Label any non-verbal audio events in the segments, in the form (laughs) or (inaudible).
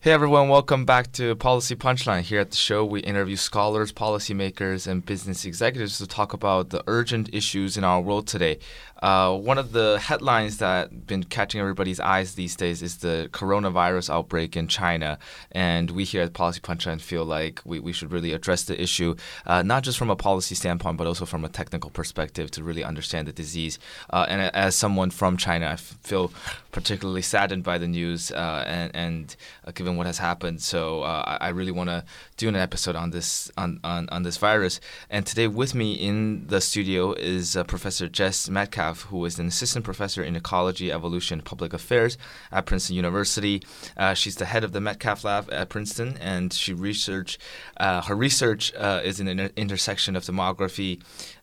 Hey everyone, welcome back to Policy Punchline. Here at the show, we interview scholars, policymakers, and business executives to talk about the urgent issues in our world today. Uh, one of the headlines that been catching everybody's eyes these days is the coronavirus outbreak in China, and we here at Policy Punchline feel like we, we should really address the issue, uh, not just from a policy standpoint, but also from a technical perspective to really understand the disease. Uh, and as someone from China, I feel particularly saddened by the news uh, and, and uh, given what has happened. So uh, I really want to do an episode on this on, on, on this virus. And today with me in the studio is Professor Jess Metcalf who is an assistant professor in ecology, evolution, public affairs at Princeton University. Uh, she's the head of the Metcalf Lab at Princeton, and she research uh, her research uh, is in an intersection of demography,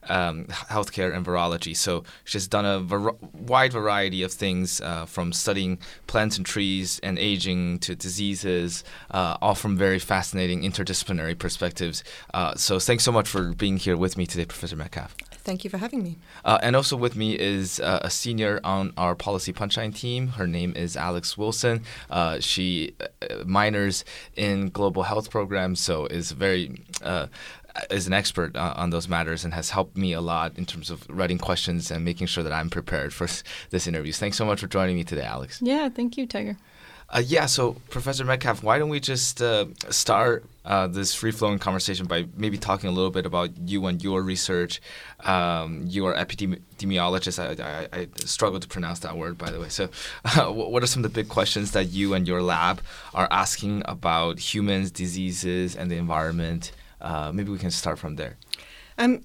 um, healthcare, and virology. So she's done a var- wide variety of things uh, from studying plants and trees and aging to diseases, uh, all from very fascinating interdisciplinary perspectives. Uh, so thanks so much for being here with me today, Professor Metcalf. Thank you for having me. Uh, and also with me is uh, a senior on our Policy Punchline team. Her name is Alex Wilson. Uh, she uh, minors in global health programs, so is very uh, is an expert uh, on those matters and has helped me a lot in terms of writing questions and making sure that I'm prepared for this interview. Thanks so much for joining me today, Alex. Yeah, thank you, Tiger. Uh, yeah, so Professor Metcalf, why don't we just uh, start uh, this free flowing conversation by maybe talking a little bit about you and your research? Um, you are epidemiologist. I, I, I, struggle to pronounce that word, by the way. So, (laughs) what are some of the big questions that you and your lab are asking about humans, diseases, and the environment? Uh, maybe we can start from there. Um,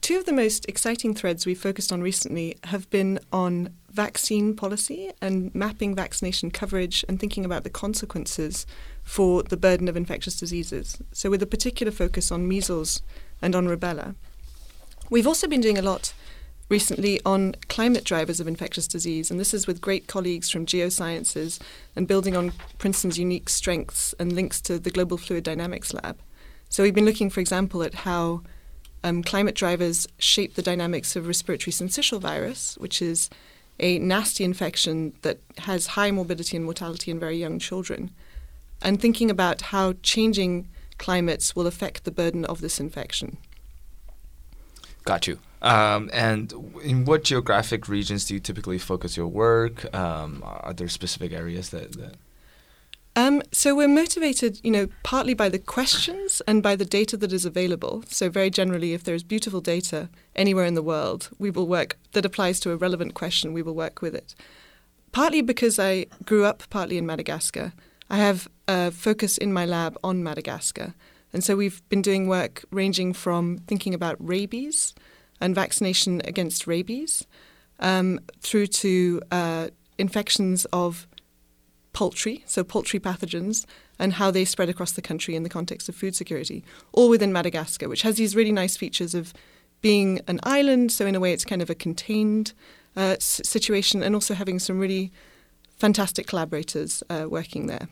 two of the most exciting threads we've focused on recently have been on vaccine policy and mapping vaccination coverage and thinking about the consequences for the burden of infectious diseases. So, with a particular focus on measles and on rubella. We've also been doing a lot recently on climate drivers of infectious disease, and this is with great colleagues from geosciences and building on Princeton's unique strengths and links to the Global Fluid Dynamics Lab. So, we've been looking, for example, at how um, climate drivers shape the dynamics of respiratory syncytial virus, which is a nasty infection that has high morbidity and mortality in very young children, and thinking about how changing climates will affect the burden of this infection. Got you. Um, and in what geographic regions do you typically focus your work? Um, are there specific areas that, that um, so we're motivated, you know, partly by the questions and by the data that is available. So very generally, if there's beautiful data anywhere in the world, we will work that applies to a relevant question. We will work with it. Partly because I grew up partly in Madagascar, I have a focus in my lab on Madagascar, and so we've been doing work ranging from thinking about rabies and vaccination against rabies, um, through to uh, infections of poultry, so poultry pathogens, and how they spread across the country in the context of food security, all within Madagascar, which has these really nice features of being an island, so in a way it's kind of a contained uh, situation, and also having some really fantastic collaborators uh, working there.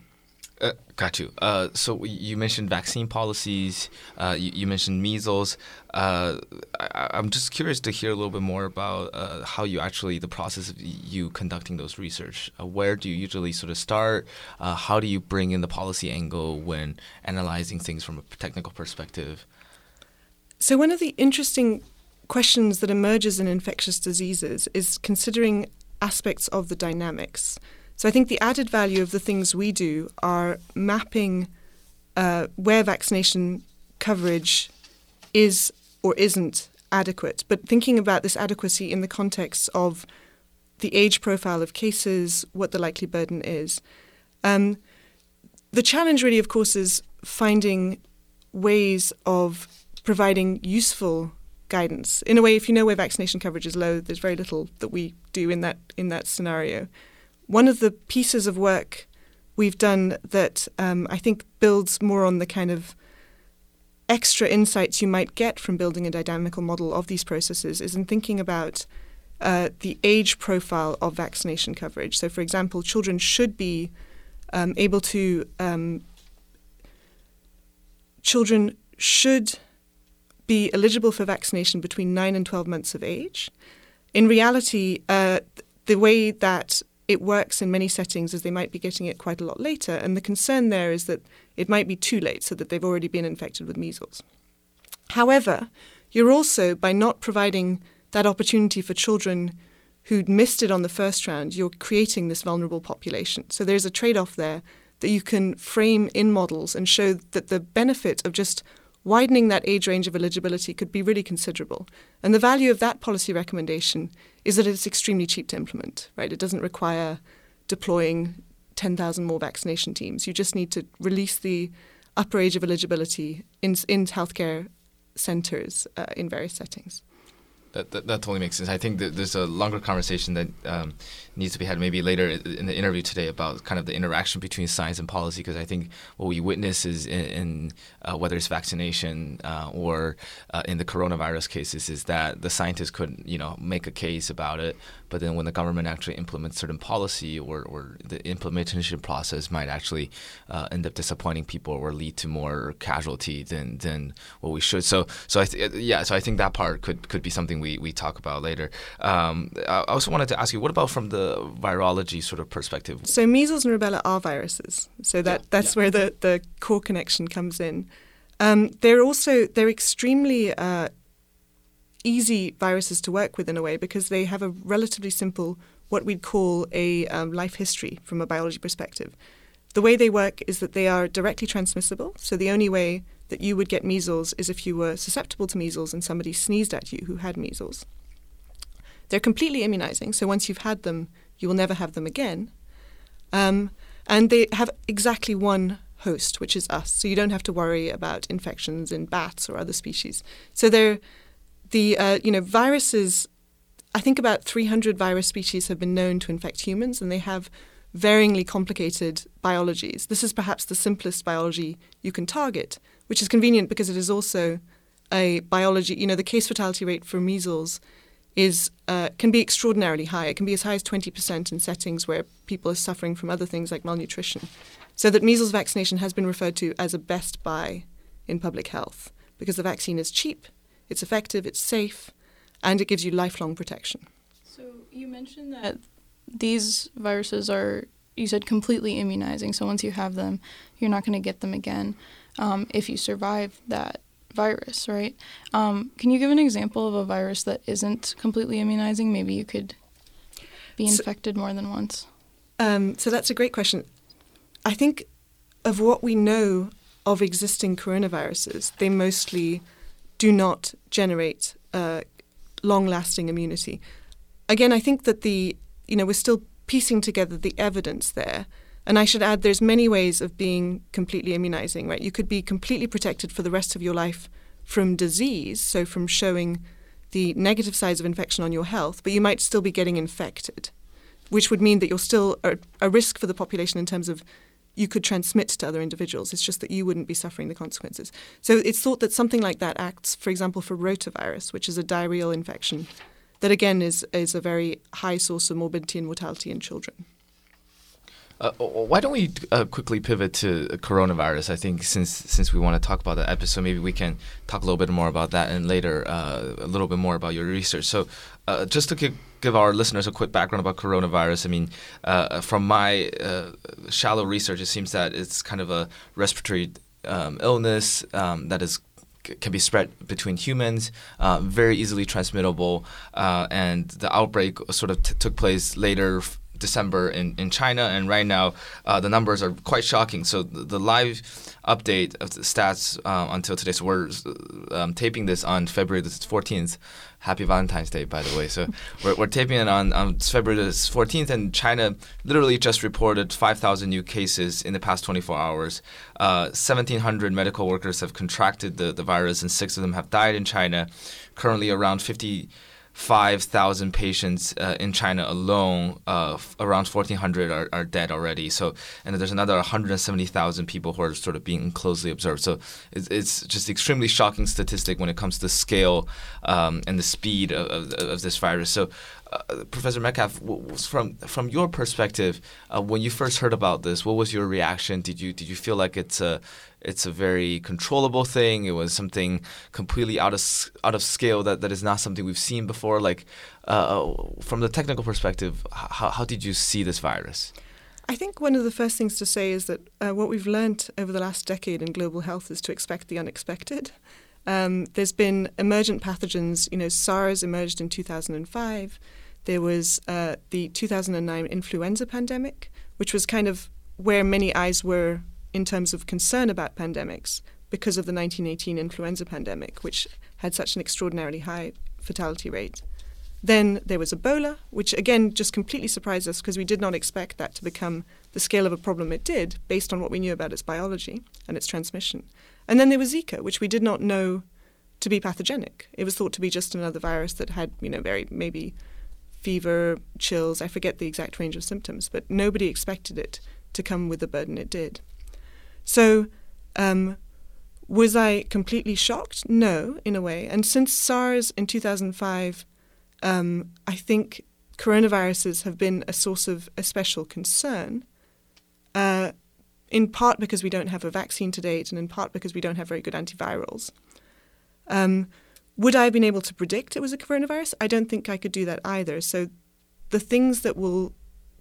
Uh, got you. Uh, so you mentioned vaccine policies. Uh, you, you, mentioned measles. Uh, I, am just curious to hear a little bit more about uh, how you actually the process of you conducting those research. Uh, where do you usually sort of start? how do you bring in the policy angle when analyzing things from a technical perspective? So one of the interesting questions that emerges in infectious diseases is considering aspects of the dynamics. So I think the added value of the things we do are mapping uh, where vaccination coverage is or isn't adequate, but thinking about this adequacy in the context of the age profile of cases, what the likely burden is. Um, the challenge, really, of course, is finding ways of providing useful guidance. In a way, if you know where vaccination coverage is low, there's very little that we do in that in that scenario. One of the pieces of work we've done that um, I think builds more on the kind of extra insights you might get from building a dynamical model of these processes is in thinking about uh, the age profile of vaccination coverage. So, for example, children should be um, able to, um, children should be eligible for vaccination between 9 and 12 months of age. In reality, uh, the way that it works in many settings as they might be getting it quite a lot later. And the concern there is that it might be too late, so that they've already been infected with measles. However, you're also, by not providing that opportunity for children who'd missed it on the first round, you're creating this vulnerable population. So there's a trade off there that you can frame in models and show that the benefit of just widening that age range of eligibility could be really considerable. And the value of that policy recommendation is that it's extremely cheap to implement, right? It doesn't require deploying 10,000 more vaccination teams. You just need to release the upper age of eligibility in, in healthcare centres uh, in various settings. That, that, that, totally makes sense. I think there's a longer conversation that um, needs to be had maybe later in the interview today about kind of the interaction between science and policy because I think what we witness is in, in uh, whether it's vaccination uh, or uh, in the coronavirus cases is that the scientists could you know make a case about it, but then when the government actually implements certain policy or, or the implementation process might actually uh, end up disappointing people or lead to more casualty than, than what we should. So so I th- yeah so I think that part could could be something we, we talk about later. Um, I also wanted to ask you, what about from the virology sort of perspective? So measles and rubella are viruses. So that, yeah, that's yeah. where the, the core connection comes in. Um, they're also they're extremely uh, easy viruses to work with in a way because they have a relatively simple what we'd call a um, life history from a biology perspective. The way they work is that they are directly transmissible. So the only way that you would get measles is if you were susceptible to measles and somebody sneezed at you who had measles. They're completely immunizing, so once you've had them, you will never have them again. Um, and they have exactly one host, which is us, so you don't have to worry about infections in bats or other species. So they're the uh, you know viruses. I think about 300 virus species have been known to infect humans, and they have varyingly complicated biologies. This is perhaps the simplest biology you can target, which is convenient because it is also a biology. You know, the case fatality rate for measles is uh, can be extraordinarily high. It can be as high as 20% in settings where people are suffering from other things like malnutrition. So that measles vaccination has been referred to as a best buy in public health because the vaccine is cheap, it's effective, it's safe, and it gives you lifelong protection. So you mentioned that these viruses are, you said, completely immunizing. So once you have them, you're not going to get them again um, if you survive that virus, right? Um, can you give an example of a virus that isn't completely immunizing? Maybe you could be infected so, more than once. Um, so that's a great question. I think of what we know of existing coronaviruses, they mostly do not generate uh, long-lasting immunity. Again, I think that the you know we're still piecing together the evidence there. And I should add, there's many ways of being completely immunizing, right? You could be completely protected for the rest of your life from disease, so from showing the negative sides of infection on your health, but you might still be getting infected, which would mean that you're still a, a risk for the population in terms of you could transmit to other individuals. It's just that you wouldn't be suffering the consequences. So it's thought that something like that acts, for example, for rotavirus, which is a diarrheal infection, that again is, is a very high source of morbidity and mortality in children. Uh, why don't we uh, quickly pivot to coronavirus? I think since since we want to talk about that episode, maybe we can talk a little bit more about that and later uh, a little bit more about your research. So, uh, just to give, our listeners a quick background about coronavirus, I mean, uh, from my uh, shallow research, it seems that it's kind of a respiratory um, illness um, that is can be spread between humans, uh, very easily transmittable, uh, and the outbreak sort of t- took place later December in, in China, and right now uh, the numbers are quite shocking. So the, the live update of the stats uh, until today. So we're um, taping this on February the 14th. Happy Valentine's Day, by the way. So we're, we're taping it on, on February the 14th, and China literally just reported 5,000 new cases in the past 24 hours. Uh, 1,700 medical workers have contracted the, the virus, and six of them have died in China. Currently, around 50 5,000 patients uh, in China alone, uh, f- around 1,400 are, are dead already. So, and there's another 170,000 people who are sort of being closely observed. So, it's, it's just extremely shocking statistic when it comes to the scale um, and the speed of, of, of this virus. So, uh, Professor Metcalf, from from your perspective, uh, when you first heard about this, what was your reaction? Did you did you feel like it's a it's a very controllable thing. It was something completely out of out of scale that, that is not something we've seen before. Like uh, from the technical perspective, how how did you see this virus? I think one of the first things to say is that uh, what we've learned over the last decade in global health is to expect the unexpected. Um, there's been emergent pathogens. You know, SARS emerged in 2005. There was uh, the 2009 influenza pandemic, which was kind of where many eyes were in terms of concern about pandemics because of the 1918 influenza pandemic, which had such an extraordinarily high fatality rate. Then there was Ebola, which again just completely surprised us because we did not expect that to become the scale of a problem it did based on what we knew about its biology and its transmission. And then there was Zika, which we did not know to be pathogenic. It was thought to be just another virus that had, you know, very maybe fever, chills, I forget the exact range of symptoms, but nobody expected it to come with the burden it did. So, um, was I completely shocked? No, in a way. And since SARS in 2005 um, I think coronaviruses have been a source of a special concern, uh, in part because we don't have a vaccine to date, and in part because we don't have very good antivirals. Um, would I have been able to predict it was a coronavirus? I don't think I could do that either. So, the things that will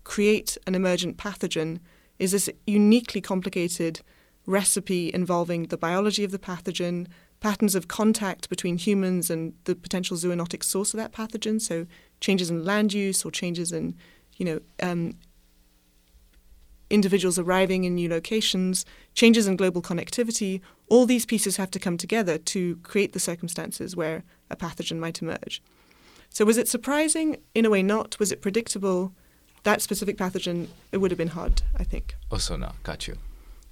create an emergent pathogen is this uniquely complicated recipe involving the biology of the pathogen, patterns of contact between humans and the potential zoonotic source of that pathogen. So changes in land use or changes in, you know, um, individuals arriving in new locations, changes in global connectivity. All these pieces have to come together to create the circumstances where a pathogen might emerge. So was it surprising? In a way, not. Was it predictable? That specific pathogen, it would have been hard, I think. Also, no. Got you.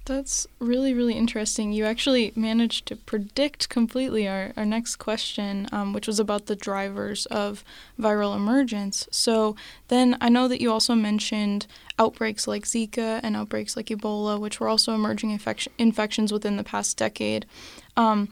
That's really, really interesting. You actually managed to predict completely our, our next question, um, which was about the drivers of viral emergence. So, then I know that you also mentioned outbreaks like Zika and outbreaks like Ebola, which were also emerging infec- infections within the past decade. Um,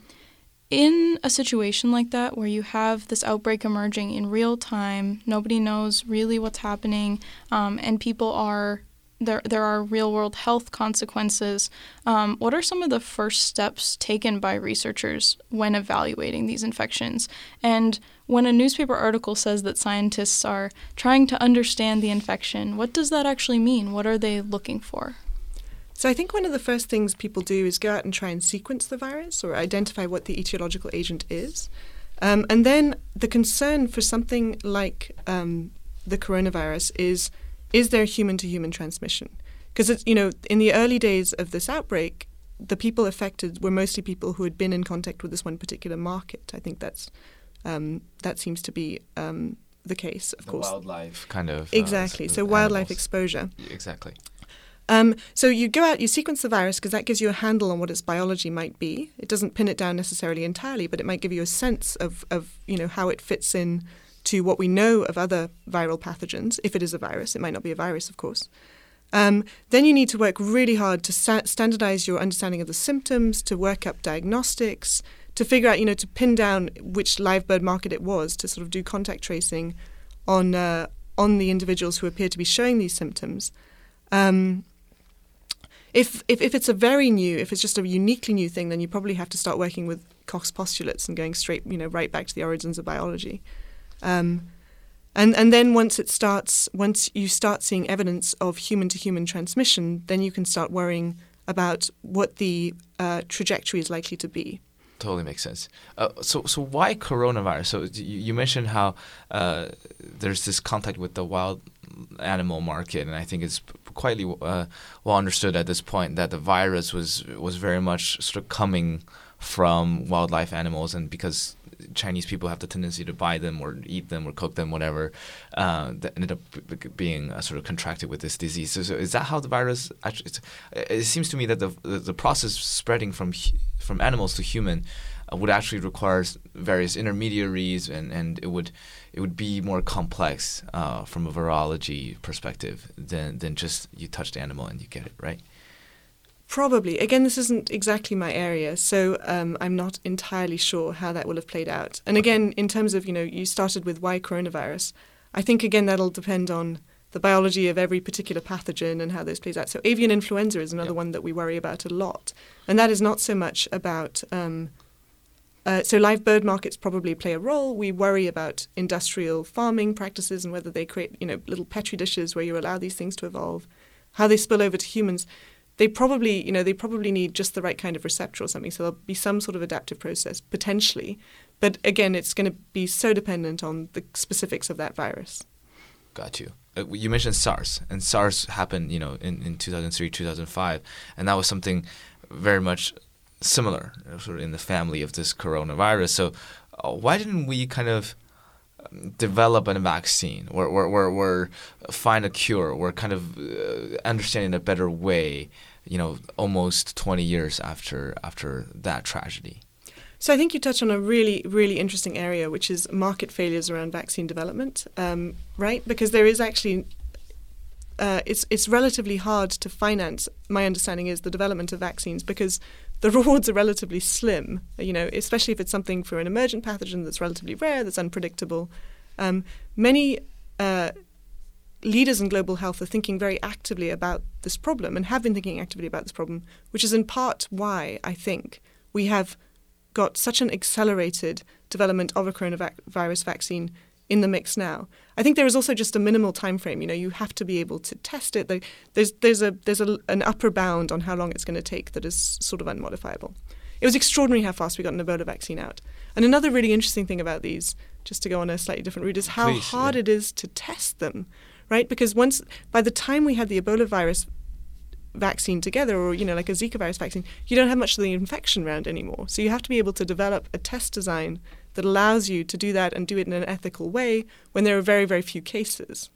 in a situation like that, where you have this outbreak emerging in real time, nobody knows really what's happening, um, and people are there there are real world health consequences. Um, what are some of the first steps taken by researchers when evaluating these infections? And when a newspaper article says that scientists are trying to understand the infection, what does that actually mean? What are they looking for? So I think one of the first things people do is go out and try and sequence the virus or identify what the etiological agent is. Um, and then the concern for something like um, the coronavirus is is there human to human transmission? Because it's you know in the early days of this outbreak, the people affected were mostly people who had been in contact with this one particular market. I think that's um, that seems to be um, the case, of the course. Wildlife kind of uh, exactly. Uh, so wildlife animals. exposure. Exactly. Um, so you go out, you sequence the virus because that gives you a handle on what its biology might be. It doesn't pin it down necessarily entirely, but it might give you a sense of, of you know how it fits in to what we know of other viral pathogens, if it is a virus. It might not be a virus, of course. Um, then you need to work really hard to sta- standardize your understanding of the symptoms, to work up diagnostics, to figure out, you know, to pin down which live bird market it was, to sort of do contact tracing on uh, on the individuals who appear to be showing these symptoms. Um, if, if, if it's a very new, if it's just a uniquely new thing, then you probably have to start working with Koch's postulates and going straight, you know, right back to the origins of biology. Um, and and then once it starts, once you start seeing evidence of human to human transmission, then you can start worrying about what the uh, trajectory is likely to be. Totally makes sense. Uh, so, so why coronavirus? So you, mentioned how uh, there's this contact with the wild animal market, and I think it's quite uh, well understood at this point that the virus was was very much sort of coming from wildlife animals, and because Chinese people have the tendency to buy them or eat them or cook them, whatever, uh, that ended up being uh, sort of contracted with this disease. So, so, is that how the virus? Actually, it seems to me that the the process spreading from from animals to human uh, would actually require various intermediaries, and, and it would it would be more complex uh, from a virology perspective than than just you touch the animal and you get it right. Probably. Again, this isn't exactly my area, so um, I'm not entirely sure how that will have played out. And again, in terms of, you know, you started with why coronavirus, I think, again, that'll depend on the biology of every particular pathogen and how this plays out. So avian influenza is another one that we worry about a lot, and that is not so much about. Um, uh, so live bird markets probably play a role. We worry about industrial farming practices and whether they create, you know, little petri dishes where you allow these things to evolve, how they spill over to humans. They probably, you know, they probably need just the right kind of receptor or something. So there'll be some sort of adaptive process potentially, but again, it's going to be so dependent on the specifics of that virus. Got you. Uh, you mentioned SARS, and SARS happened, you know, in, in 2003, 2005, and that was something very much similar, sort of in the family of this coronavirus. So, uh, why didn't we kind of develop a vaccine or, or, or, or find a cure or kind of uh, understanding a better way, you know, almost 20 years after after that tragedy? So I think you touch on a really, really interesting area, which is market failures around vaccine development, um, right? Because there is actually uh, it's it's relatively hard to finance. My understanding is the development of vaccines because the rewards are relatively slim. You know, especially if it's something for an emergent pathogen that's relatively rare, that's unpredictable. Um, many uh, leaders in global health are thinking very actively about this problem and have been thinking actively about this problem, which is in part why I think we have got such an accelerated development of a coronavirus vaccine in the mix now. I think there is also just a minimal time frame. You know, you have to be able to test it. There's there's a there's a, an upper bound on how long it's going to take that is sort of unmodifiable. It was extraordinary how fast we got an Ebola vaccine out. And another really interesting thing about these, just to go on a slightly different route, is how Please, hard yeah. it is to test them, right? Because once by the time we had the Ebola virus vaccine together or you know like a zika virus vaccine you don't have much of the infection around anymore so you have to be able to develop a test design that allows you to do that and do it in an ethical way when there are very very few cases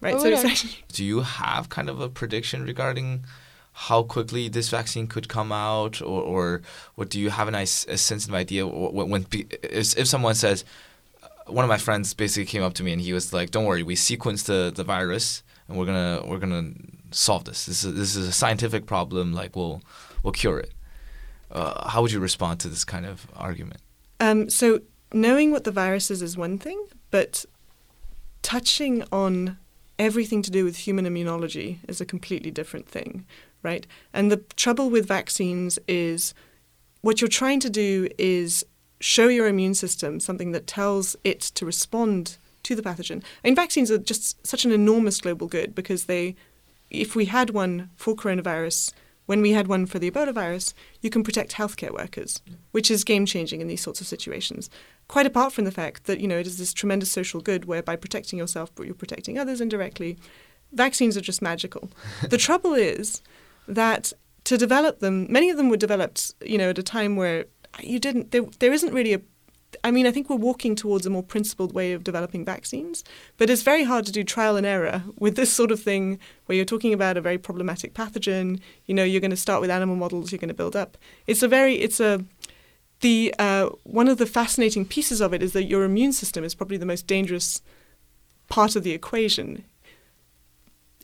right oh, so yeah. do you have kind of a prediction regarding how quickly this vaccine could come out or or, or do you have a nice a sensitive idea when, when if someone says one of my friends basically came up to me and he was like don't worry we sequenced the, the virus and we're gonna we're gonna solve this. This is this is a scientific problem. Like we'll we'll cure it. Uh, how would you respond to this kind of argument? Um, so knowing what the virus is is one thing, but touching on everything to do with human immunology is a completely different thing, right? And the trouble with vaccines is what you're trying to do is show your immune system something that tells it to respond to the pathogen. I mean, vaccines are just such an enormous global good because they if we had one for coronavirus, when we had one for the Ebola virus, you can protect healthcare workers, which is game changing in these sorts of situations. Quite apart from the fact that you know it is this tremendous social good where by protecting yourself, but you're protecting others indirectly. Vaccines are just magical. (laughs) the trouble is that to develop them, many of them were developed, you know, at a time where you didn't. There, there isn't really a I mean, I think we're walking towards a more principled way of developing vaccines, but it's very hard to do trial and error with this sort of thing where you're talking about a very problematic pathogen. You know, you're going to start with animal models, you're going to build up. It's a very, it's a, the uh, one of the fascinating pieces of it is that your immune system is probably the most dangerous part of the equation.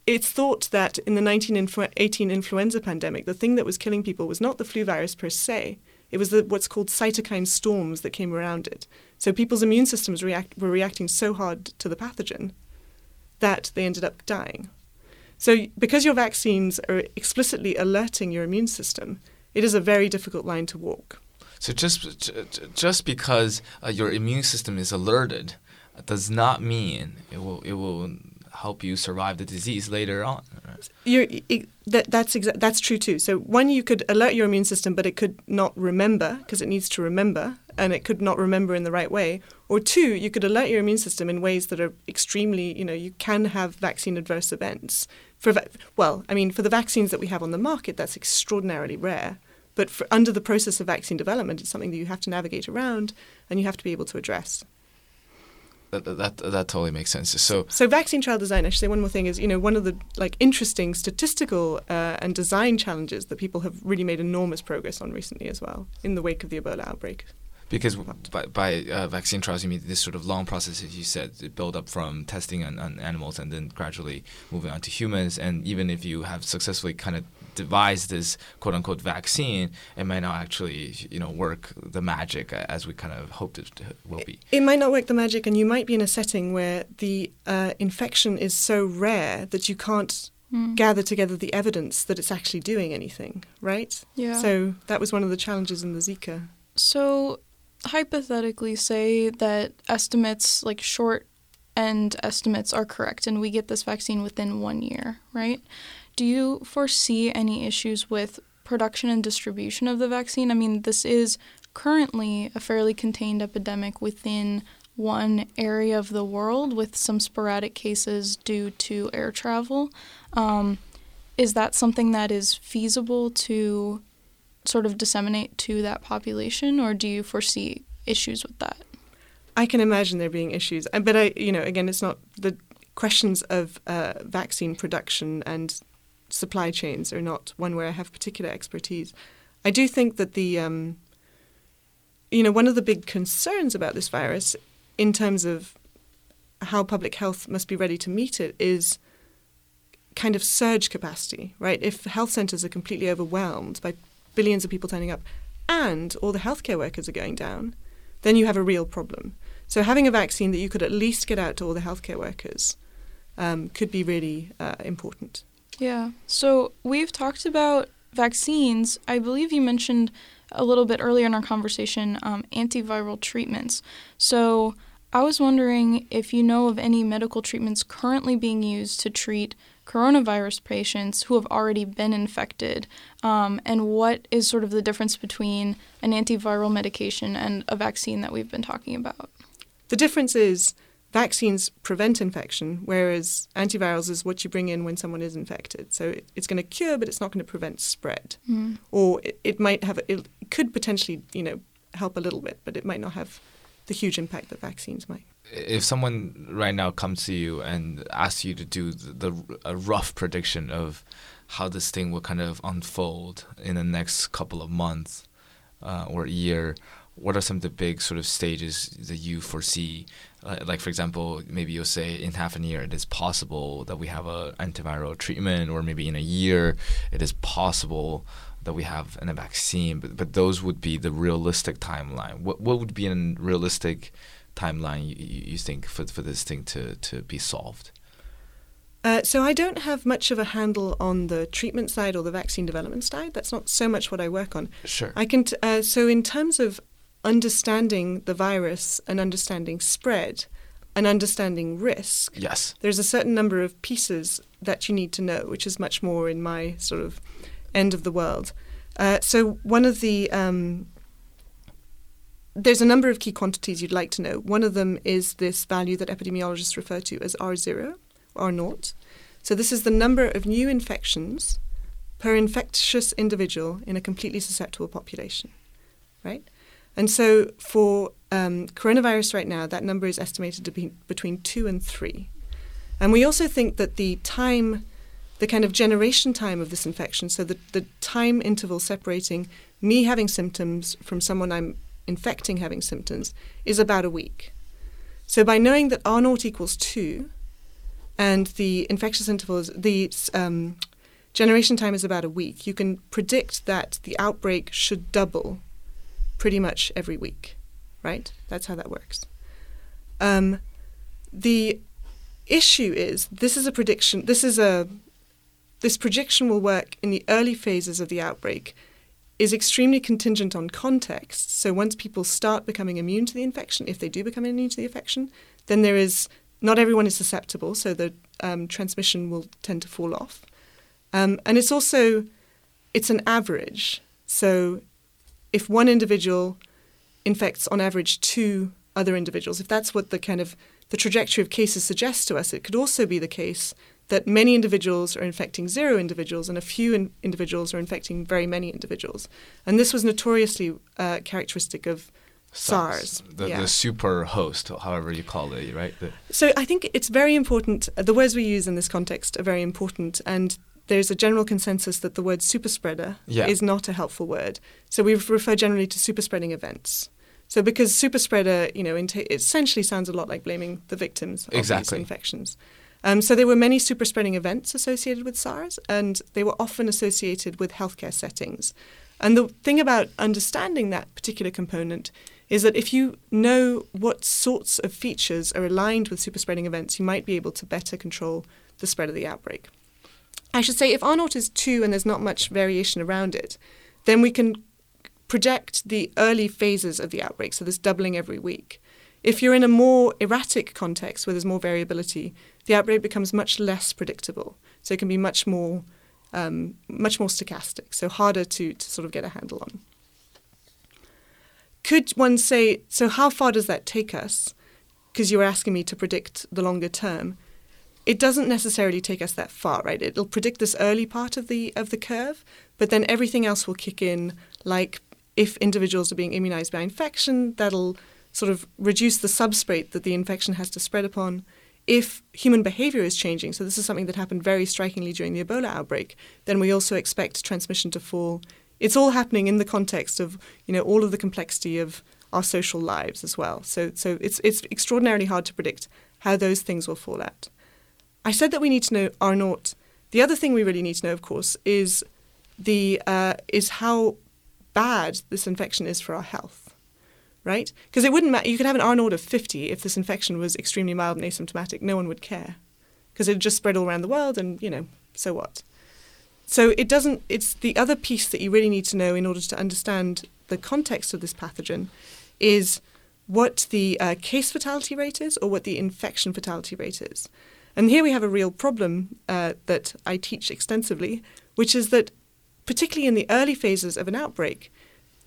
It's thought that in the 1918 influenza pandemic, the thing that was killing people was not the flu virus per se, it was the, what's called cytokine storms that came around it. So people's immune systems react, were reacting so hard to the pathogen that they ended up dying. So because your vaccines are explicitly alerting your immune system, it is a very difficult line to walk. So just just because uh, your immune system is alerted does not mean it will it will help you survive the disease later on. That, that's exa- that's true too. So one, you could alert your immune system, but it could not remember because it needs to remember, and it could not remember in the right way. Or two, you could alert your immune system in ways that are extremely, you know, you can have vaccine adverse events. For va- well, I mean, for the vaccines that we have on the market, that's extraordinarily rare. But for, under the process of vaccine development, it's something that you have to navigate around and you have to be able to address that, that that totally makes sense. So so vaccine trial design. Actually, one more thing is you know one of the like interesting statistical uh, and design challenges that people have really made enormous progress on recently as well in the wake of the Ebola outbreak. Because by, by uh, vaccine trials, you mean this sort of long process, as you said, build up from testing on, on animals and then gradually moving on to humans. And even if you have successfully kind of devised this quote unquote vaccine, it might not actually you know work the magic as we kind of hoped it will be. It might not work the magic, and you might be in a setting where the uh, infection is so rare that you can't mm. gather together the evidence that it's actually doing anything, right? Yeah. So that was one of the challenges in the Zika. So hypothetically, say that estimates like short end estimates are correct and we get this vaccine within one year, right? Do you foresee any issues with production and distribution of the vaccine? I mean, this is currently a fairly contained epidemic within one area of the world with some sporadic cases due to air travel. Um, is that something that is feasible to sort of disseminate to that population, or do you foresee issues with that? I can imagine there being issues, but I, you know, again, it's not the questions of uh, vaccine production and supply chains are not one where I have particular expertise. I do think that the, um, you know, one of the big concerns about this virus, in terms of how public health must be ready to meet it, is kind of surge capacity, right? If health centres are completely overwhelmed by billions of people turning up and all the healthcare workers are going down, then you have a real problem. So having a vaccine that you could at least get out to all the healthcare workers um, could be really uh, important. Yeah. So we've talked about vaccines. I believe you mentioned a little bit earlier in our conversation um, antiviral treatments. So I was wondering if you know of any medical treatments currently being used to treat coronavirus patients who have already been infected, um, and what is sort of the difference between an antiviral medication and a vaccine that we've been talking about? The difference is vaccines prevent infection, whereas antivirals is what you bring in when someone is infected. So it, it's going to cure, but it's not going to prevent spread. Mm. Or it, it, might have, it could potentially, you know, help a little bit, but it might not have the huge impact that vaccines might if someone right now comes to you and asks you to do the, the, a rough prediction of how this thing will kind of unfold in the next couple of months uh, or year, what are some of the big sort of stages that you foresee? Uh, like, for example, maybe you'll say in half a year it is possible that we have an antiviral treatment, or maybe in a year it is possible that we have a vaccine. But, but those would be the realistic timeline. What, what would be a realistic timeline you, you think for, for this thing to, to be solved? Uh, so I don't have much of a handle on the treatment side or the vaccine development side. That's not so much what I work on. Sure. I can. T- uh, so in terms of understanding the virus and understanding spread and understanding risk, yes, there's a certain number of pieces that you need to know, which is much more in my sort of end of the world. Uh, so one of the um, there's a number of key quantities you'd like to know. One of them is this value that epidemiologists refer to as R0, R0. So this is the number of new infections per infectious individual in a completely susceptible population, right? And so for um, coronavirus right now, that number is estimated to be between two and three. And we also think that the time, the kind of generation time of this infection, so the, the time interval separating me having symptoms from someone I'm infecting having symptoms is about a week. So by knowing that R naught equals 2 and the infectious interval is the um, generation time is about a week, you can predict that the outbreak should double pretty much every week, right? That's how that works. Um, the issue is this is a prediction. This is a this prediction will work in the early phases of the outbreak is extremely contingent on context. So once people start becoming immune to the infection, if they do become immune to the infection, then there is not everyone is susceptible, so the um, transmission will tend to fall off. Um, and it's also it's an average. So if one individual infects on average two other individuals, if that's what the kind of the trajectory of cases suggests to us, it could also be the case that many individuals are infecting zero individuals and a few in- individuals are infecting very many individuals. And this was notoriously uh, characteristic of SARS. The, yeah. the, super host, however you call it, right? The so I think it's very important. The words we use in this context are very important. And there's a general consensus that the word superspreader yeah. is not a helpful word. So we refer generally to superspreading events. So because superspreader, you know, it essentially sounds a lot like blaming the victims of exactly. these infections. Um, so there were many superspreading events associated with SARS, and they were often associated with healthcare settings. And the thing about understanding that particular component is that if you know what sorts of features are aligned with superspreading events, you might be able to better control the spread of the outbreak. I should say if R naught is 2 and there's not much variation around it, then we can project the early phases of the outbreak, so this doubling every week. If you're in a more erratic context where there's more variability, the outbreak becomes much less predictable. So it can be much more, um, much more stochastic, so harder to, to sort of get a handle on. Could one say, so how far does that take us? Because you were asking me to predict the longer term. It doesn't necessarily take us that far, right? It'll predict this early part of the of the curve, but then everything else will kick in, like if individuals are being immunized by infection, that'll sort of reduce the substrate that the infection has to spread upon. If human behavior is changing, so this is something that happened very strikingly during the Ebola outbreak, then we also expect transmission to fall. It's all happening in the context of, you know, all of the complexity of our social lives as well. So so it's it's extraordinarily hard to predict how those things will fall out. I said that we need to know R naught. The other thing we really need to know, of course, is the uh, is how bad this infection is for our health, right? Because it wouldn't matter. You could have an R naught of 50 if this infection was extremely mild and asymptomatic. No one would care because it just spread all around the world and, you know, so what? So it doesn't, it's the other piece that you really need to know in order to understand the context of this pathogen is what the uh, case fatality rate is or what the infection fatality rate is. And here we have a real problem uh, that I teach extensively, which is that particularly in the early phases of an outbreak,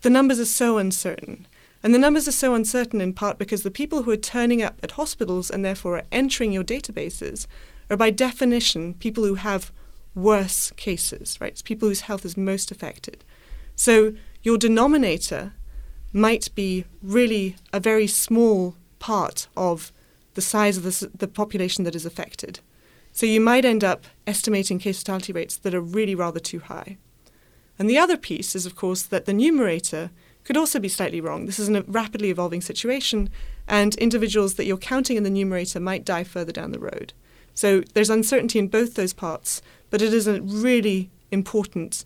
the numbers are so uncertain. And the numbers are so uncertain in part because the people who are turning up at hospitals and therefore are entering your databases are by definition people who have worse cases, right? It's people whose health is most affected. So your denominator might be really a very small part of the size of the, the population that is affected. So you might end up estimating case fatality rates that are really rather too high. And the other piece is, of course, that the numerator could also be slightly wrong. This is a rapidly evolving situation, and individuals that you're counting in the numerator might die further down the road. So there's uncertainty in both those parts, but it is a really important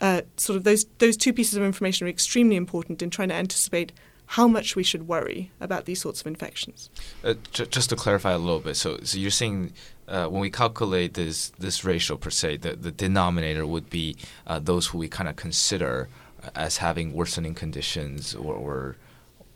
uh, sort of those those two pieces of information are extremely important in trying to anticipate how much we should worry about these sorts of infections. Uh, j- just to clarify a little bit, so so you're saying uh, when we calculate this this ratio per se, the, the denominator would be uh, those who we kind of consider as having worsening conditions or, or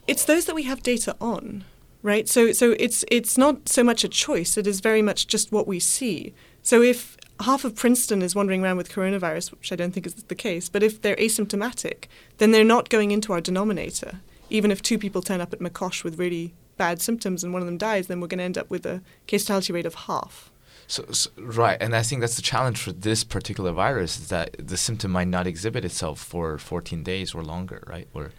it's those that we have data on right? So so it's it's not so much a choice it is very much just what we see. So if half of Princeton is wandering around with coronavirus which I don't think is the case but if they're asymptomatic then they're not going into our denominator even if two people turn up at McCosh with really bad symptoms and one of them dies, then we're going to end up with a case fatality rate of half. So, so, right, and I think that's the challenge for this particular virus is that the symptom might not exhibit itself for 14 days or longer, right? Or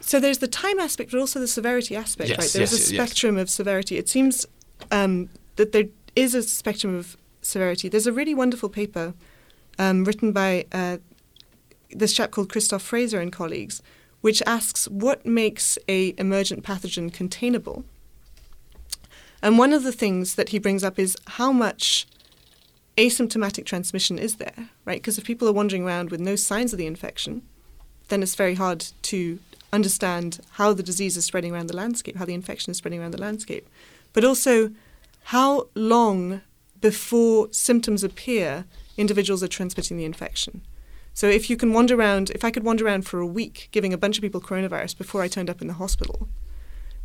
so there's the time aspect, but also the severity aspect, yes, right? There's yes, a spectrum yes. of severity. It seems um, that there is a spectrum of severity. There's a really wonderful paper um, written by uh, this chap called Christophe Fraser and colleagues, which asks what makes a emergent pathogen containable. And one of the things that he brings up is how much asymptomatic transmission is there, right? Because if people are wandering around with no signs of the infection, then it's very hard to understand how the disease is spreading around the landscape, how the infection is spreading around the landscape. But also, how long before symptoms appear individuals are transmitting the infection. So if you can wander around, if I could wander around for a week giving a bunch of people coronavirus before I turned up in the hospital,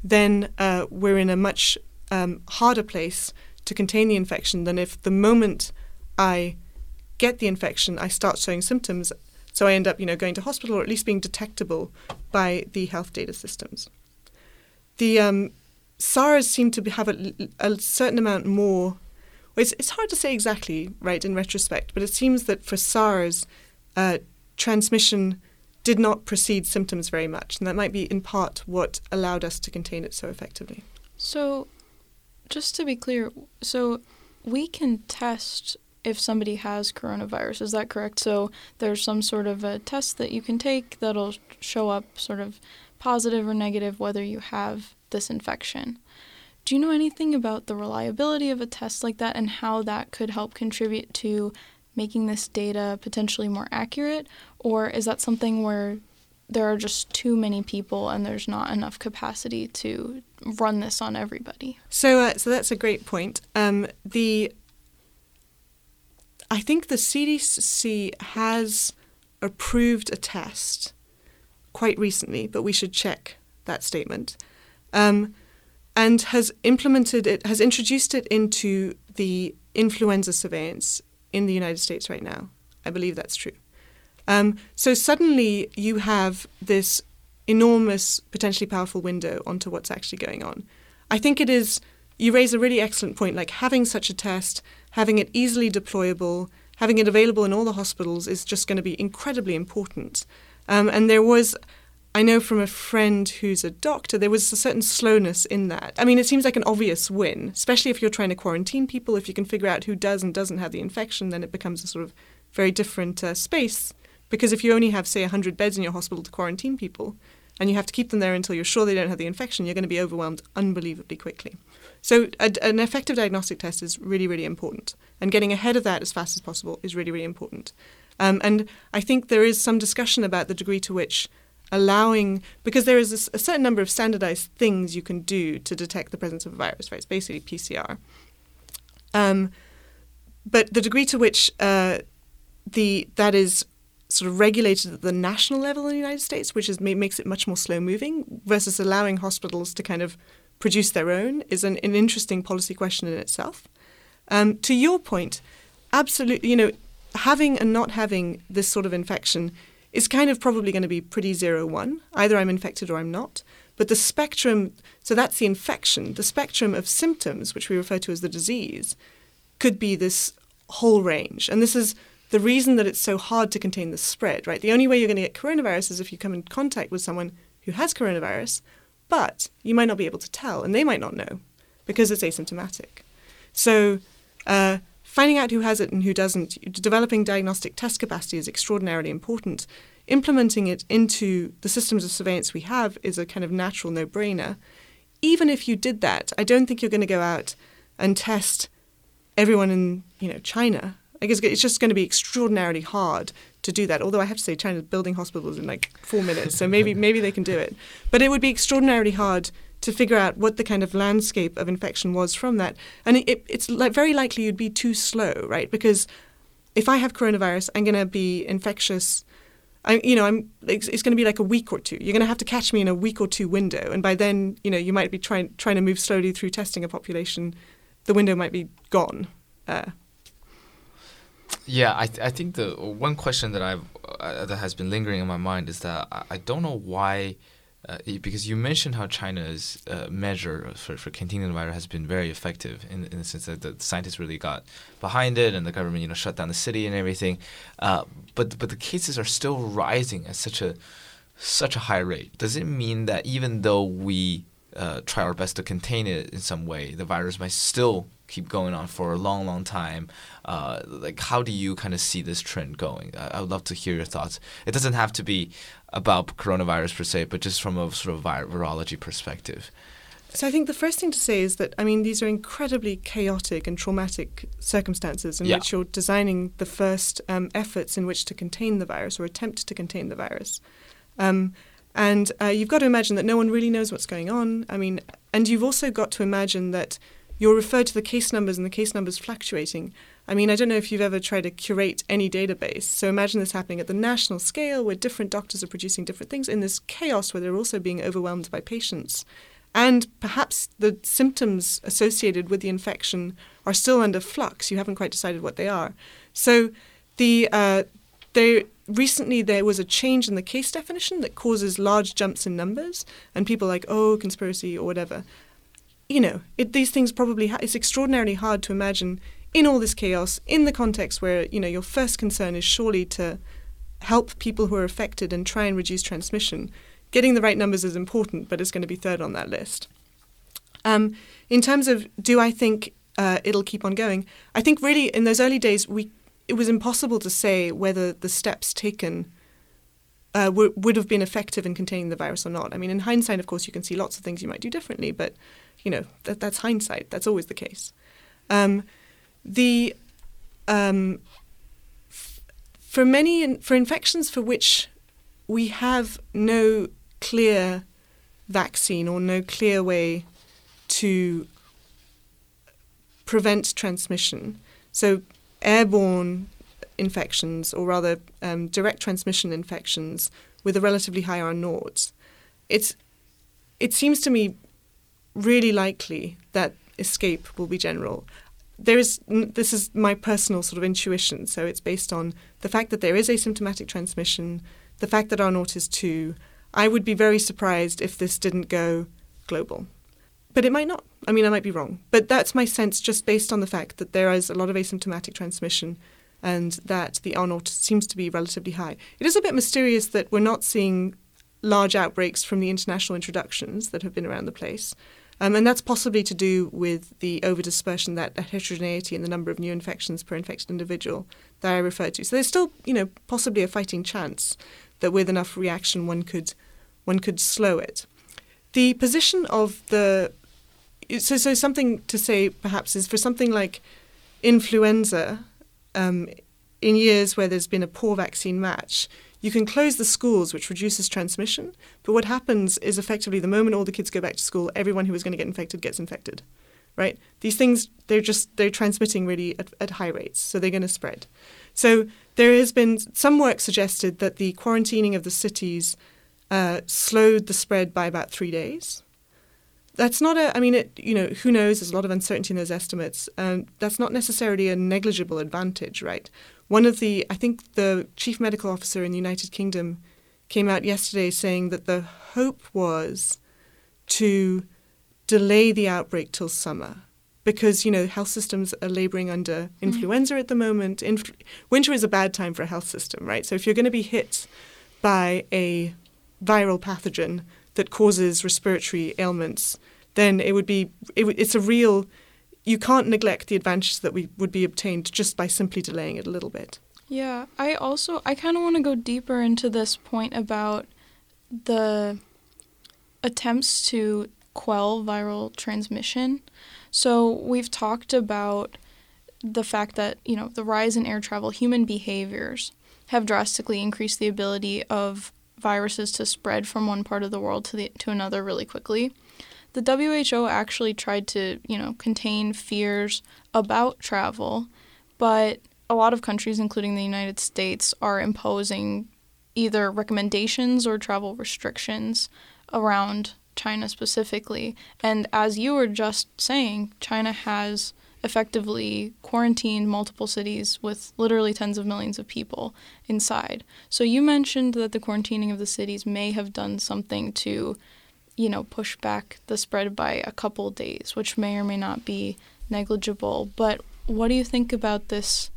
then uh, we're in a much um, harder place to contain the infection than if the moment I get the infection, I start showing symptoms. So I end up, you know, going to hospital or at least being detectable by the health data systems. The um, SARS seemed to have a, a certain amount more. It's, it's hard to say exactly, right, in retrospect, but it seems that for SARS, uh, transmission did not precede symptoms very much, and that might be in part what allowed us to contain it so effectively. So, just to be clear, so we can test if somebody has coronavirus. Is that correct? So there's some sort of a test that you can take that'll show up sort of positive or negative whether you have this infection. Do you know anything about the reliability of a test like that and how that could help contribute to making this data potentially more accurate? Or is that something where there are just too many people and there's not enough capacity to run this on everybody? So, uh, so that's a great point. Um, the I think the CDC has approved a test quite recently, but we should check that statement. Um, and has implemented it, has introduced it into the influenza surveillance in the United States right now. I believe that's true. Um, so suddenly you have this enormous, potentially powerful window onto what's actually going on. I think it is, you raise a really excellent point, like having such a test, having it easily deployable, having it available in all the hospitals is just going to be incredibly important. Um, and there was, I know from a friend who's a doctor, there was a certain slowness in that. I mean, it seems like an obvious win, especially if you're trying to quarantine people. If you can figure out who does and doesn't have the infection, then it becomes a sort of very different uh, space. Because if you only have, say, 100 beds in your hospital to quarantine people, and you have to keep them there until you're sure they don't have the infection, you're going to be overwhelmed unbelievably quickly. So, a, an effective diagnostic test is really, really important. And getting ahead of that as fast as possible is really, really important. Um, and I think there is some discussion about the degree to which allowing because there is a, a, certain number of standardized things you can do to detect the presence of a virus, right? It's basically PCR. Um, but the degree to which uh, the that is sort of regulated at the national level in the United States, which is makes it much more slow moving, versus allowing hospitals to kind of produce their own, is an, an interesting policy question in itself. Um, to your point, absolutely, you know, having and not having this sort of infection is kind of probably going to be pretty zero one. Either I'm infected or I'm not. But the spectrum, so that's the infection, the spectrum of symptoms, which we refer to as the disease, could be this whole range. And this is the reason that it's so hard to contain the spread, right? The only way you're going to get coronavirus is if you come in contact with someone who has coronavirus, but you might not be able to tell, and they might not know because it's asymptomatic. So, uh, Finding out who has it and who doesn't, developing diagnostic test capacity is extraordinarily important. Implementing it into the systems of surveillance we have is a kind of natural no brainer. Even if you did that, I don't think you're going to go out and test everyone in you know China. I guess it's just going to be extraordinarily hard to do that. Although I have to say, China's building hospitals in like four minutes, so maybe maybe they can do it. But it would be extraordinarily hard to figure out what the kind of landscape of infection was from that. And it, it's like very likely you'd be too slow, right? Because if I have coronavirus, I'm going to be infectious. I, you know, I'm. It's, it's going to be like a week or two. You're going to have to catch me in a week or two window, and by then, you know, you might be trying trying to move slowly through testing a population. The window might be gone. Uh, yeah, I, th- I think the one question that I've uh, that has been lingering in my mind is that I, I don't know why uh, because you mentioned how China's uh, measure for, for containing the virus has been very effective in, in the sense that the scientists really got behind it and the government you know shut down the city and everything, uh, but but the cases are still rising at such a such a high rate. Does it mean that even though we uh, try our best to contain it in some way, the virus might still keep going on for a long, long time. Uh, like, how do you kind of see this trend going? I, I, would love to hear your thoughts. It doesn't have to be about coronavirus per se, but just from a sort of vir- virology perspective. So I think the first thing to say is that I mean these are incredibly chaotic and traumatic circumstances in yeah. which you're designing the first um, efforts in which to contain the virus or attempt to contain the virus. Um, and uh, you've got to imagine that no one really knows what's going on. I mean, and you've also got to imagine that you're referred to the case numbers and the case numbers fluctuating. I mean, I don't know if you've ever tried to curate any database. So imagine this happening at the national scale where different doctors are producing different things in this chaos where they're also being overwhelmed by patients. And perhaps the symptoms associated with the infection are still under flux. You haven't quite decided what they are. So the uh, there recently there was a change in the case definition that causes large jumps in numbers, and people are like, oh, conspiracy or whatever you know, it, these things probably ha- it's extraordinarily hard to imagine in all this chaos, in the context where you know your first concern is surely to help people who are affected and try and reduce transmission. Getting the right numbers is important, but it's going to be third on that list. Um, in terms of do I think uh, it'll keep on going? I think really in those early days we it was impossible to say whether the steps taken uh, w- would have been effective in containing the virus or not. I mean, in hindsight, of course, you can see lots of things you might do differently, but you know that, that's hindsight. That's always the case. Um, the um, f- for many in, for infections for which we have no clear vaccine or no clear way to prevent transmission. So airborne infections, or rather um, direct transmission infections with a relatively high R naught, it's it seems to me really likely that escape will be general. There is this is my personal sort of intuition, so it's based on the fact that there is asymptomatic transmission, the fact that R naught is two. I would be very surprised if this didn't go global, but it might not. I mean, I might be wrong, but that's my sense just based on the fact that there is a lot of asymptomatic transmission and that the R naught seems to be relatively high. It is a bit mysterious that we're not seeing large outbreaks from the international introductions that have been around the place. Um, and that's possibly to do with the overdispersion, that, that heterogeneity in the number of new infections per infected individual that I referred to. So there's still, you know, possibly a fighting chance that with enough reaction one could one could slow it. The position of the so so something to say perhaps is for something like influenza, um, in years where there's been a poor vaccine match, you can close the schools, which reduces transmission. But what happens is effectively the moment all the kids go back to school, everyone who was going to get infected gets infected, right? These things they're just they're transmitting really at, at high rates, so they're going to spread. So there has been some work suggested that the quarantining of the cities uh, slowed the spread by about three days. That's not a. I mean, it. You know, who knows? There's a lot of uncertainty in those estimates. Um, that's not necessarily a negligible advantage, right? One of the, I think the chief medical officer in the United Kingdom came out yesterday saying that the hope was to delay the outbreak till summer because you know health systems are laboring under mm. influenza at the moment. Inf- winter is a bad time for a health system, right? So if you're going to be hit by a viral pathogen that causes respiratory ailments, then it would be it w- it's a real you can't neglect the advantages that we would be obtained just by simply delaying it a little bit. Yeah, I also I kind of want to go deeper into this point about the attempts to quell viral transmission. So we've talked about the fact that, you know, the rise in air travel, human behaviors have drastically increased the ability of viruses to spread from one part of the world to the to another really quickly the WHO actually tried to, you know, contain fears about travel, but a lot of countries, including the United States, are imposing either recommendations or travel restrictions around China specifically. And as you were just saying, China has effectively quarantined multiple cities with literally tens of millions of people inside. So you mentioned that the quarantining of the cities may have done something to you know, push back the spread by a couple days, which may or may not be negligible. But what do you think about this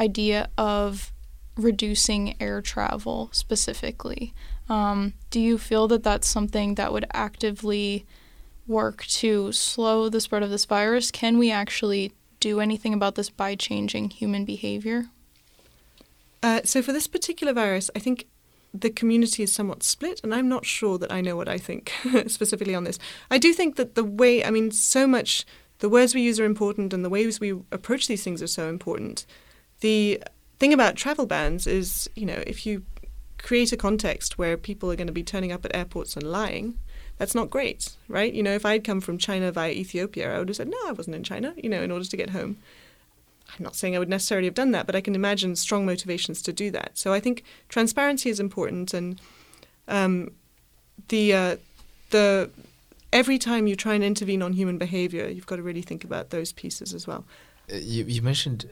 idea of reducing air travel specifically? Um, do you feel that that's something that would actively work to slow the spread of this virus? Can we actually do anything about this by changing human behavior? Uh, so, for this particular virus, I think the community is somewhat split, and I'm not sure that I know what I think (laughs) specifically on this. I do think that the way, I mean, so much, the words we use are important, and the ways we approach these things are so important. The thing about travel bans is, you know, if you create a context where people are going to be turning up at airports and lying, that's not great, right? You know, if I'd come from China via Ethiopia, I would have said, no, I wasn't in China, you know, in order to get home. I'm not saying I would necessarily have done that, but I can imagine strong motivations to do that. So I think transparency is important, and um, the uh, the every time you try and intervene on human behavior, you've got to really think about those pieces as well. Uh, you, you mentioned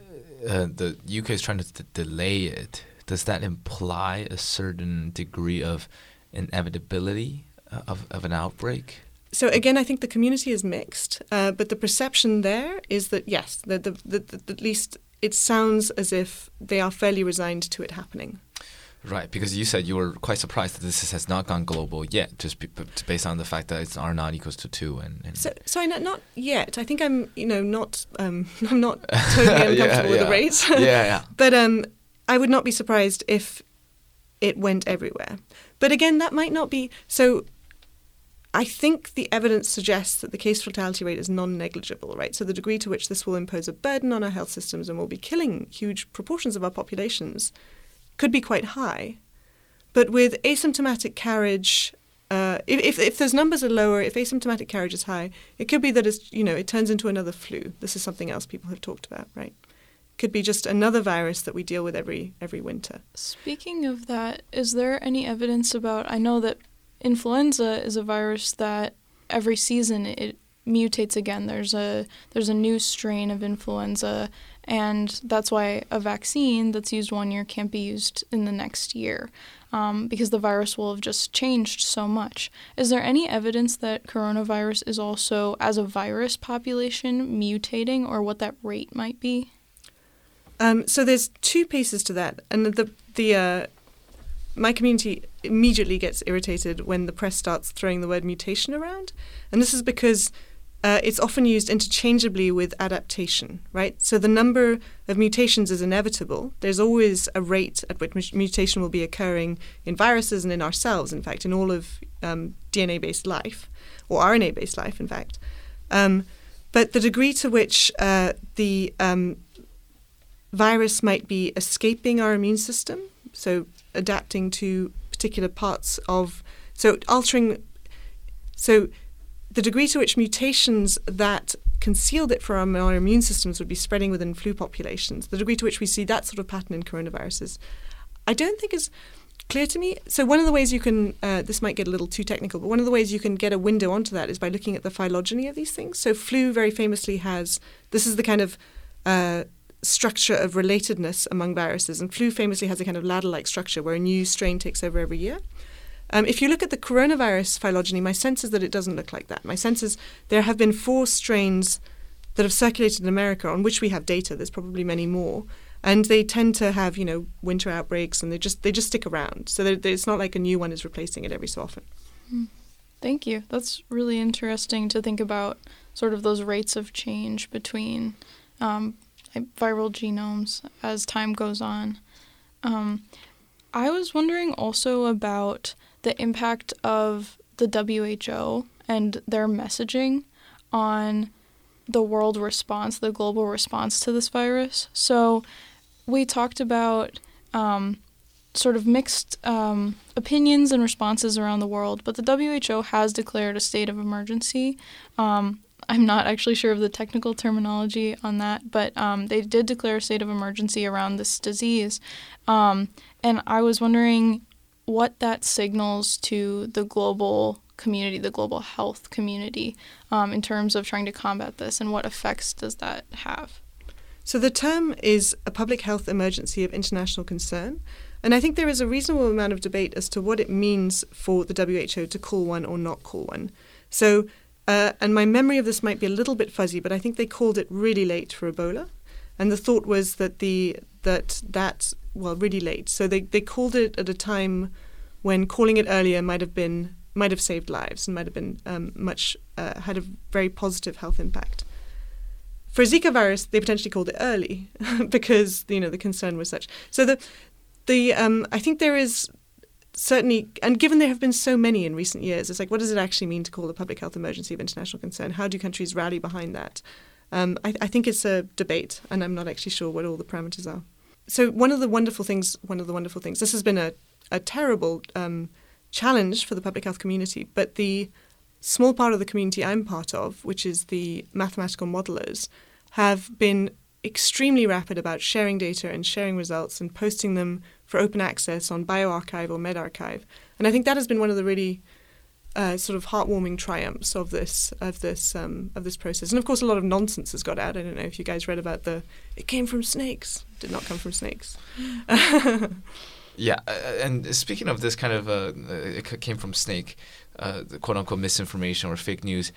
uh, the UK is trying to delay it. Does that imply a certain degree of inevitability uh, of, of an outbreak? So again, I think the community is mixed, uh, but the perception there is that yes, the, the, the, the, at least it sounds as if they are fairly resigned to it happening. Right, because you said you were quite surprised that this has not gone global yet, just be, based on the fact that it's R naught equals to two. And, and so, sorry, not, not yet. I think I'm, you know, not, um, (laughs) I'm not (laughs) totally uncomfortable yeah, yeah. with the rate. yeah, yeah. (laughs) But um, I would not be surprised if it went everywhere. But again, that might not be so. I think the evidence suggests that the case fatality rate is non negligible, right? So the degree to which this will impose a burden on our health systems and will be killing huge proportions of our populations could be quite high. But with asymptomatic carriage, uh, if, if, if those numbers are lower, if asymptomatic carriage is high, it could be that it's, you know, it turns into another flu. This is something else people have talked about, right? Could be just another virus that we deal with every every winter. Speaking of that, is there any evidence about? I know that influenza is a virus that every season it mutates again. There's a there's a new strain of influenza, and that's why a vaccine that's used one year can't be used in the next year, um, because the virus will have just changed so much. Is there any evidence that coronavirus is also, as a virus population, mutating, or what that rate might be? Um, so there's two pieces to that, and the the uh, my community immediately gets irritated when the press starts throwing the word mutation around, and this is because uh, it's often used interchangeably with adaptation, right? So the number of mutations is inevitable. There's always a rate at which mutation will be occurring in viruses and in ourselves, in fact, in all of um, DNA based life, or RNA based life, in fact. Um, but the degree to which uh, the um, virus might be escaping our immune system, so adapting to particular parts of, so altering, so the degree to which mutations that concealed it from our immune systems would be spreading within flu populations, the degree to which we see that sort of pattern in coronaviruses, I don't think is clear to me. So one of the ways you can, uh, this might get a little too technical, but one of the ways you can get a window onto that is by looking at the phylogeny of these things. So flu very famously has, this is the kind of uh, structure of relatedness among viruses, and flu famously has a kind of ladder-like structure where a new strain takes over every year. Um, if you look at the coronavirus phylogeny, my sense is that it doesn't look like that. My sense is there have been four strains that have circulated in America on which we have data. There's probably many more, and they tend to have you know winter outbreaks, and they just they just stick around. So it's not like a new one is replacing it every so often. Hmm. Thank you. That's really interesting to think about sort of those rates of change between um, viral genomes as time goes on. Um, I was wondering also about the impact of the WHO and their messaging on the world response, the global response to this virus. So, we talked about um, sort of mixed um, opinions and responses around the world, but the WHO has declared a state of emergency. Um, I'm not actually sure of the technical terminology on that, but um, they did declare a state of emergency around this disease. Um, and I was wondering what that signals to the global community, the global health community, um, in terms of trying to combat this, and what effects does that have? So, the term is a public health emergency of international concern. And I think there is a reasonable amount of debate as to what it means for the WHO to call one or not call one. So, uh, and my memory of this might be a little bit fuzzy, but I think they called it really late for Ebola. And the thought was that the that that well really late. So they, they called it at a time when calling it earlier might have been might have saved lives and might have been um, much uh, had a very positive health impact. For Zika virus, they potentially called it early (laughs) because you know the concern was such. So the the um, I think there is certainly, and given there have been so many in recent years, it's like, what does it actually mean to call a public health emergency of international concern? How do countries rally behind that? Um, I, I, think it's a debate, and I'm not actually sure what all the parameters are. So one of the wonderful things, one of the wonderful things, this has been a, a terrible um, challenge for the public health community, but the small part of the community I'm part of, which is the mathematical modelers, have been extremely rapid about sharing data and sharing results and posting them for open access on bioRxiv or medRxiv. And I think that has been one of the really uh, sort of heartwarming triumphs of this of this um, of this process. And of course, a lot of nonsense has got out. I don't know if you guys read about the it came from snakes. Did not come from snakes. (laughs) yeah, uh, and speaking of this kind of uh, it came from snake, uh, quote unquote misinformation or fake news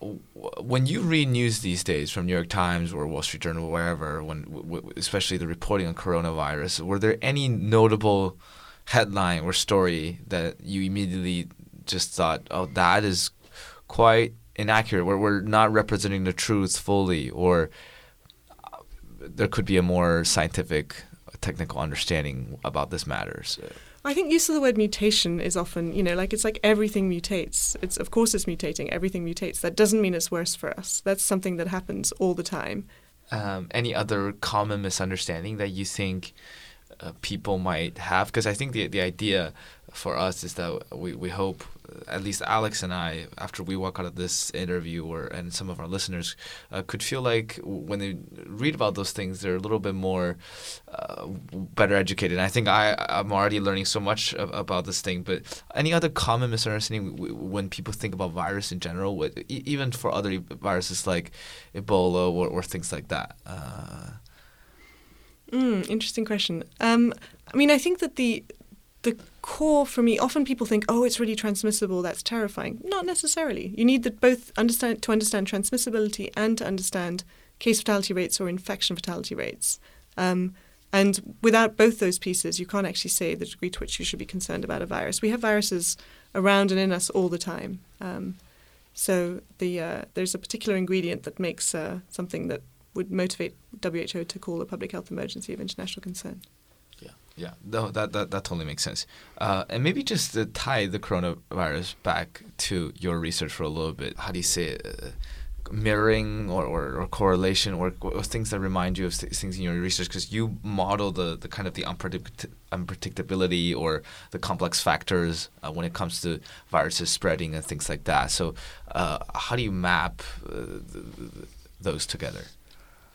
when you read news these days from New York Times or Wall Street Journal, or wherever, when w- especially the reporting on coronavirus, were there any notable headline or story that you immediately just thought, "Oh, that is quite inaccurate," where we're not representing the truth fully, or uh, there could be a more scientific, technical understanding about this matters? I think use of the word mutation is often, you know, like it's like everything mutates. It's of course it's mutating. Everything mutates. That doesn't mean it's worse for us. That's something that happens all the time. Um, any other common misunderstanding that you think uh, people might have? Because I think the the idea for us is that we, we hope at least Alex and I, after we walk out of this interview, or and some of our listeners uh, could feel like when they read about those things, they're a little bit more uh, better educated. And I think I I'm already learning so much about this thing. But any other common misunderstanding when people think about virus in general, even for other viruses like Ebola or, or things like that. Mm, interesting question. Um, I mean, I think that the the core for me often people think oh it's really transmissible that's terrifying. Not necessarily. You need both understand to understand transmissibility and to understand case fatality rates or infection fatality rates. Um, and without both those pieces you can't actually say the degree to which you should be concerned about a virus. We have viruses around and in us all the time. Um, so the uh, there's a particular ingredient that makes uh, something that would motivate WHO to call a public health emergency of international concern yeah, yeah, no, that, that, that totally makes sense. Uh, and maybe just to tie the coronavirus back to your research for a little bit, how do you say it? Uh, mirroring or, or, or, correlation or, or, things that remind you of things in your research because you model the, the kind of the unpredict- unpredictability or the complex factors uh, when it comes to viruses spreading and things like that. So, uh, how do you map uh, those together?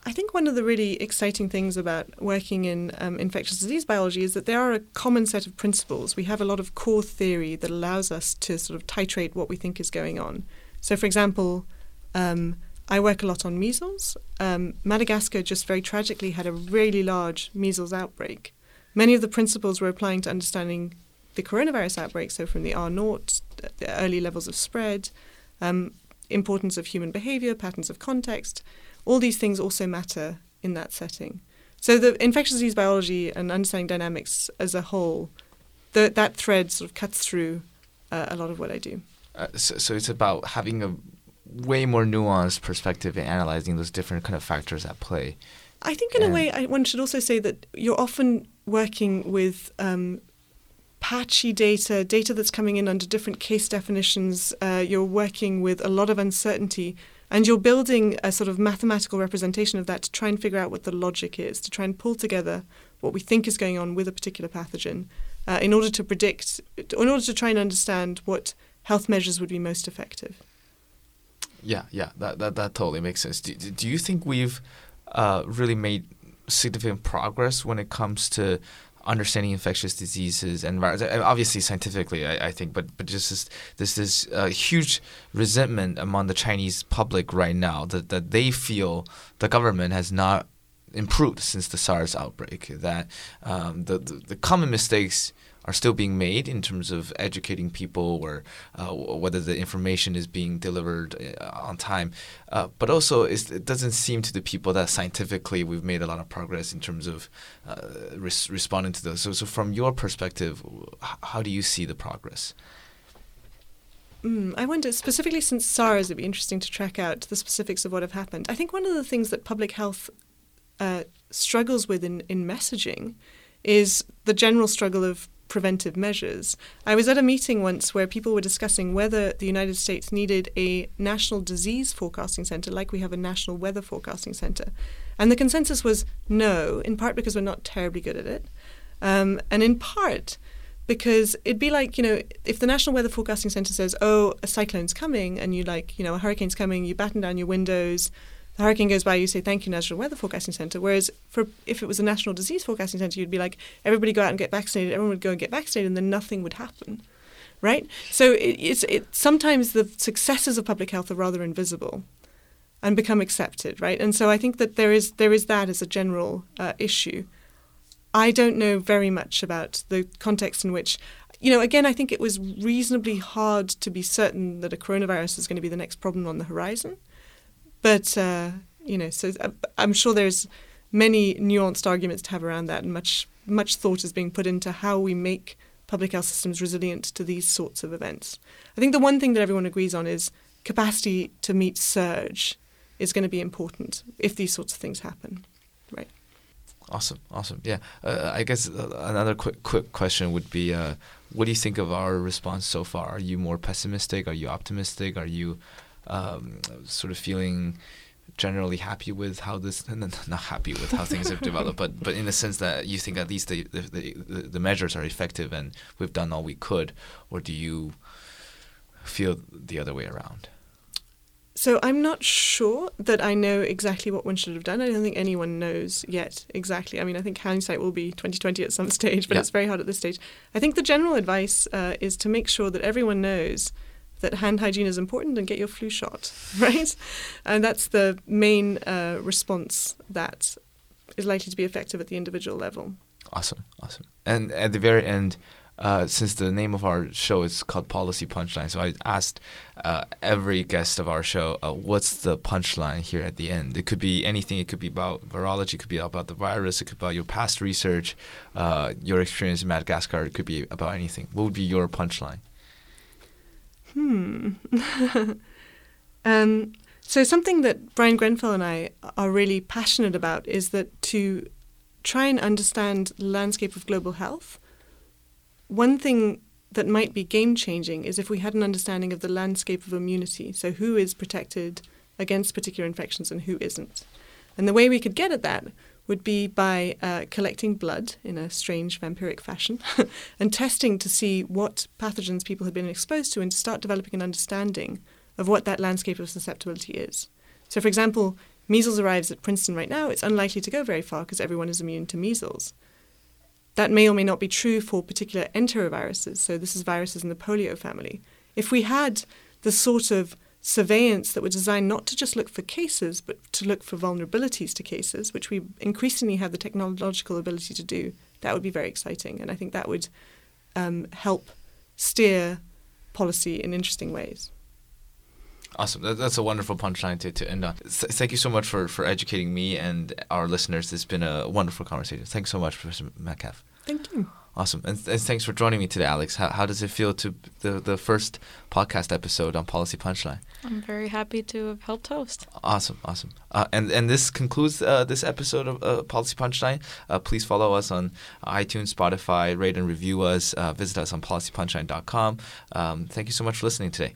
I think one of the really exciting things about working in um, infectious disease biology is that there are a common set of principles. We have a lot of core theory that allows us to sort of titrate what we think is going on. So, for example, um, I work a lot on measles. Um, Madagascar just very tragically had a really large measles outbreak. Many of the principles we're applying to understanding the coronavirus outbreak, so from the R naught, the early levels of spread, um, importance of human behavior, patterns of context, all these things also matter in that setting. So the infectious disease biology and understanding dynamics as a whole, the, that thread sort of cuts through uh, a lot of what I do. Uh, so, so it's about having a way more nuanced perspective in analyzing those different kind of factors at play. I think in and a way, I, one should also say that you're often working with um, patchy data, data that's coming in under different case definitions. Uh, you're working with a lot of uncertainty. And you're building a sort of mathematical representation of that to try and figure out what the logic is, to try and pull together what we think is going on with a particular pathogen uh, in order to predict, in order to try and understand what health measures would be most effective. Yeah, yeah, that, that, that totally makes sense. Do, do you think we've uh, really made significant progress when it comes to understanding infectious diseases and viruses. Obviously, scientifically, I, I think, but but just this this, this uh, huge resentment among the Chinese public right now that, that they feel the government has not improved since the SARS outbreak. That um, the, the, the common mistakes are still being made in terms of educating people or uh, whether the information is being delivered uh, on time. Uh, but also, it doesn't seem to the people that scientifically we've made a lot of progress in terms of uh, res- responding to those. So, so, from your perspective, how do you see the progress? Mm, I wonder, specifically since SARS, it'd be interesting to track out the specifics of what have happened. I think one of the things that public health uh, struggles with in, in messaging is the general struggle of preventive measures. I was at a meeting once where people were discussing whether the United States needed a national disease forecasting center like we have a national weather forecasting center. And the consensus was no, in part because we're not terribly good at it, um, and in part because it'd be like, you know, if the National Weather Forecasting Center says, oh, a cyclone's coming, and you like, you know, a hurricane's coming, you batten down your windows, the hurricane goes by, you say thank you, National Weather Forecasting Center. Whereas for if it was a National Disease Forecasting Center, you'd be like everybody go out and get vaccinated. Everyone would go and get vaccinated, and then nothing would happen, right? So it, it's it sometimes the successes of public health are rather invisible, and become accepted, right? And so I think that there is there is that as a general uh, issue. I don't know very much about the context in which you know, again, I think it was reasonably hard to be certain that a coronavirus is going to be the next problem on the horizon. But uh, you know, so uh, I'm sure there's many nuanced arguments to have around that, and much much thought is being put into how we make public health systems resilient to these sorts of events. I think the one thing that everyone agrees on is capacity to meet surge is going to be important if these sorts of things happen, right? Awesome, awesome. Yeah, uh, I guess uh, another quick quick question would be, uh, what do you think of our response so far? Are you more pessimistic? Are you optimistic? Are you um, sort of feeling generally happy with how this (laughs) and not happy with how things have developed, but but in the sense that you think at least the the, the the measures are effective and we've done all we could, or do you feel the other way around? So I'm not sure that I know exactly what one should have done. I don't think anyone knows yet exactly. I mean, I think hindsight will be 2020 at some (laughs) stage, but yeah. it's very hard at this stage. I think the general advice uh, is to make sure that everyone knows that hand hygiene is important and get your flu shot, (laughs) right? And that's the main uh, response that is likely to be effective at the individual level. Awesome, awesome. And at the very end, uh, since the name of our show is called Policy Punchline, so I asked uh, every guest of our show, uh, what's the punchline here at the end? It could be anything. It could be about virology. It could be about the virus. It could be about your past research, uh, your experience in Madagascar. It could be about anything. What would be your punchline? Hmm. (laughs) um, so something that Brian Grenfell and I are really passionate about is that to try and understand the landscape of global health one thing that might be game changing is if we had an understanding of the landscape of immunity. So, who is protected against particular infections and who isn't. And the way we could get at that would be by uh, collecting blood in a strange vampiric fashion (laughs) and testing to see what pathogens people had been exposed to and to start developing an understanding of what that landscape of susceptibility is. So, for example, measles arrives at Princeton right now, it's unlikely to go very far because everyone is immune to measles. That may or may not be true for particular enteroviruses. So, this is viruses in the polio family. If we had the sort of surveillance that were designed not to just look for cases, but to look for vulnerabilities to cases, which we increasingly have the technological ability to do, that would be very exciting. And I think that would um, help steer policy in interesting ways. Awesome. That's a wonderful punchline to, to end on. Thank you so much for, for educating me and our listeners. It's been a wonderful conversation. Thanks so much, Professor Metcalf. Thank you. Awesome. And, and thanks for joining me today, Alex. How, how does it feel to the, the first podcast episode on Policy Punchline? I'm very happy to have helped host. Awesome. Awesome. Uh, and, and this concludes uh, this episode of uh, Policy Punchline. Uh, please follow us on iTunes, Spotify, rate and review us. Uh, visit us on policypunchline.com. Um, thank you so much for listening today.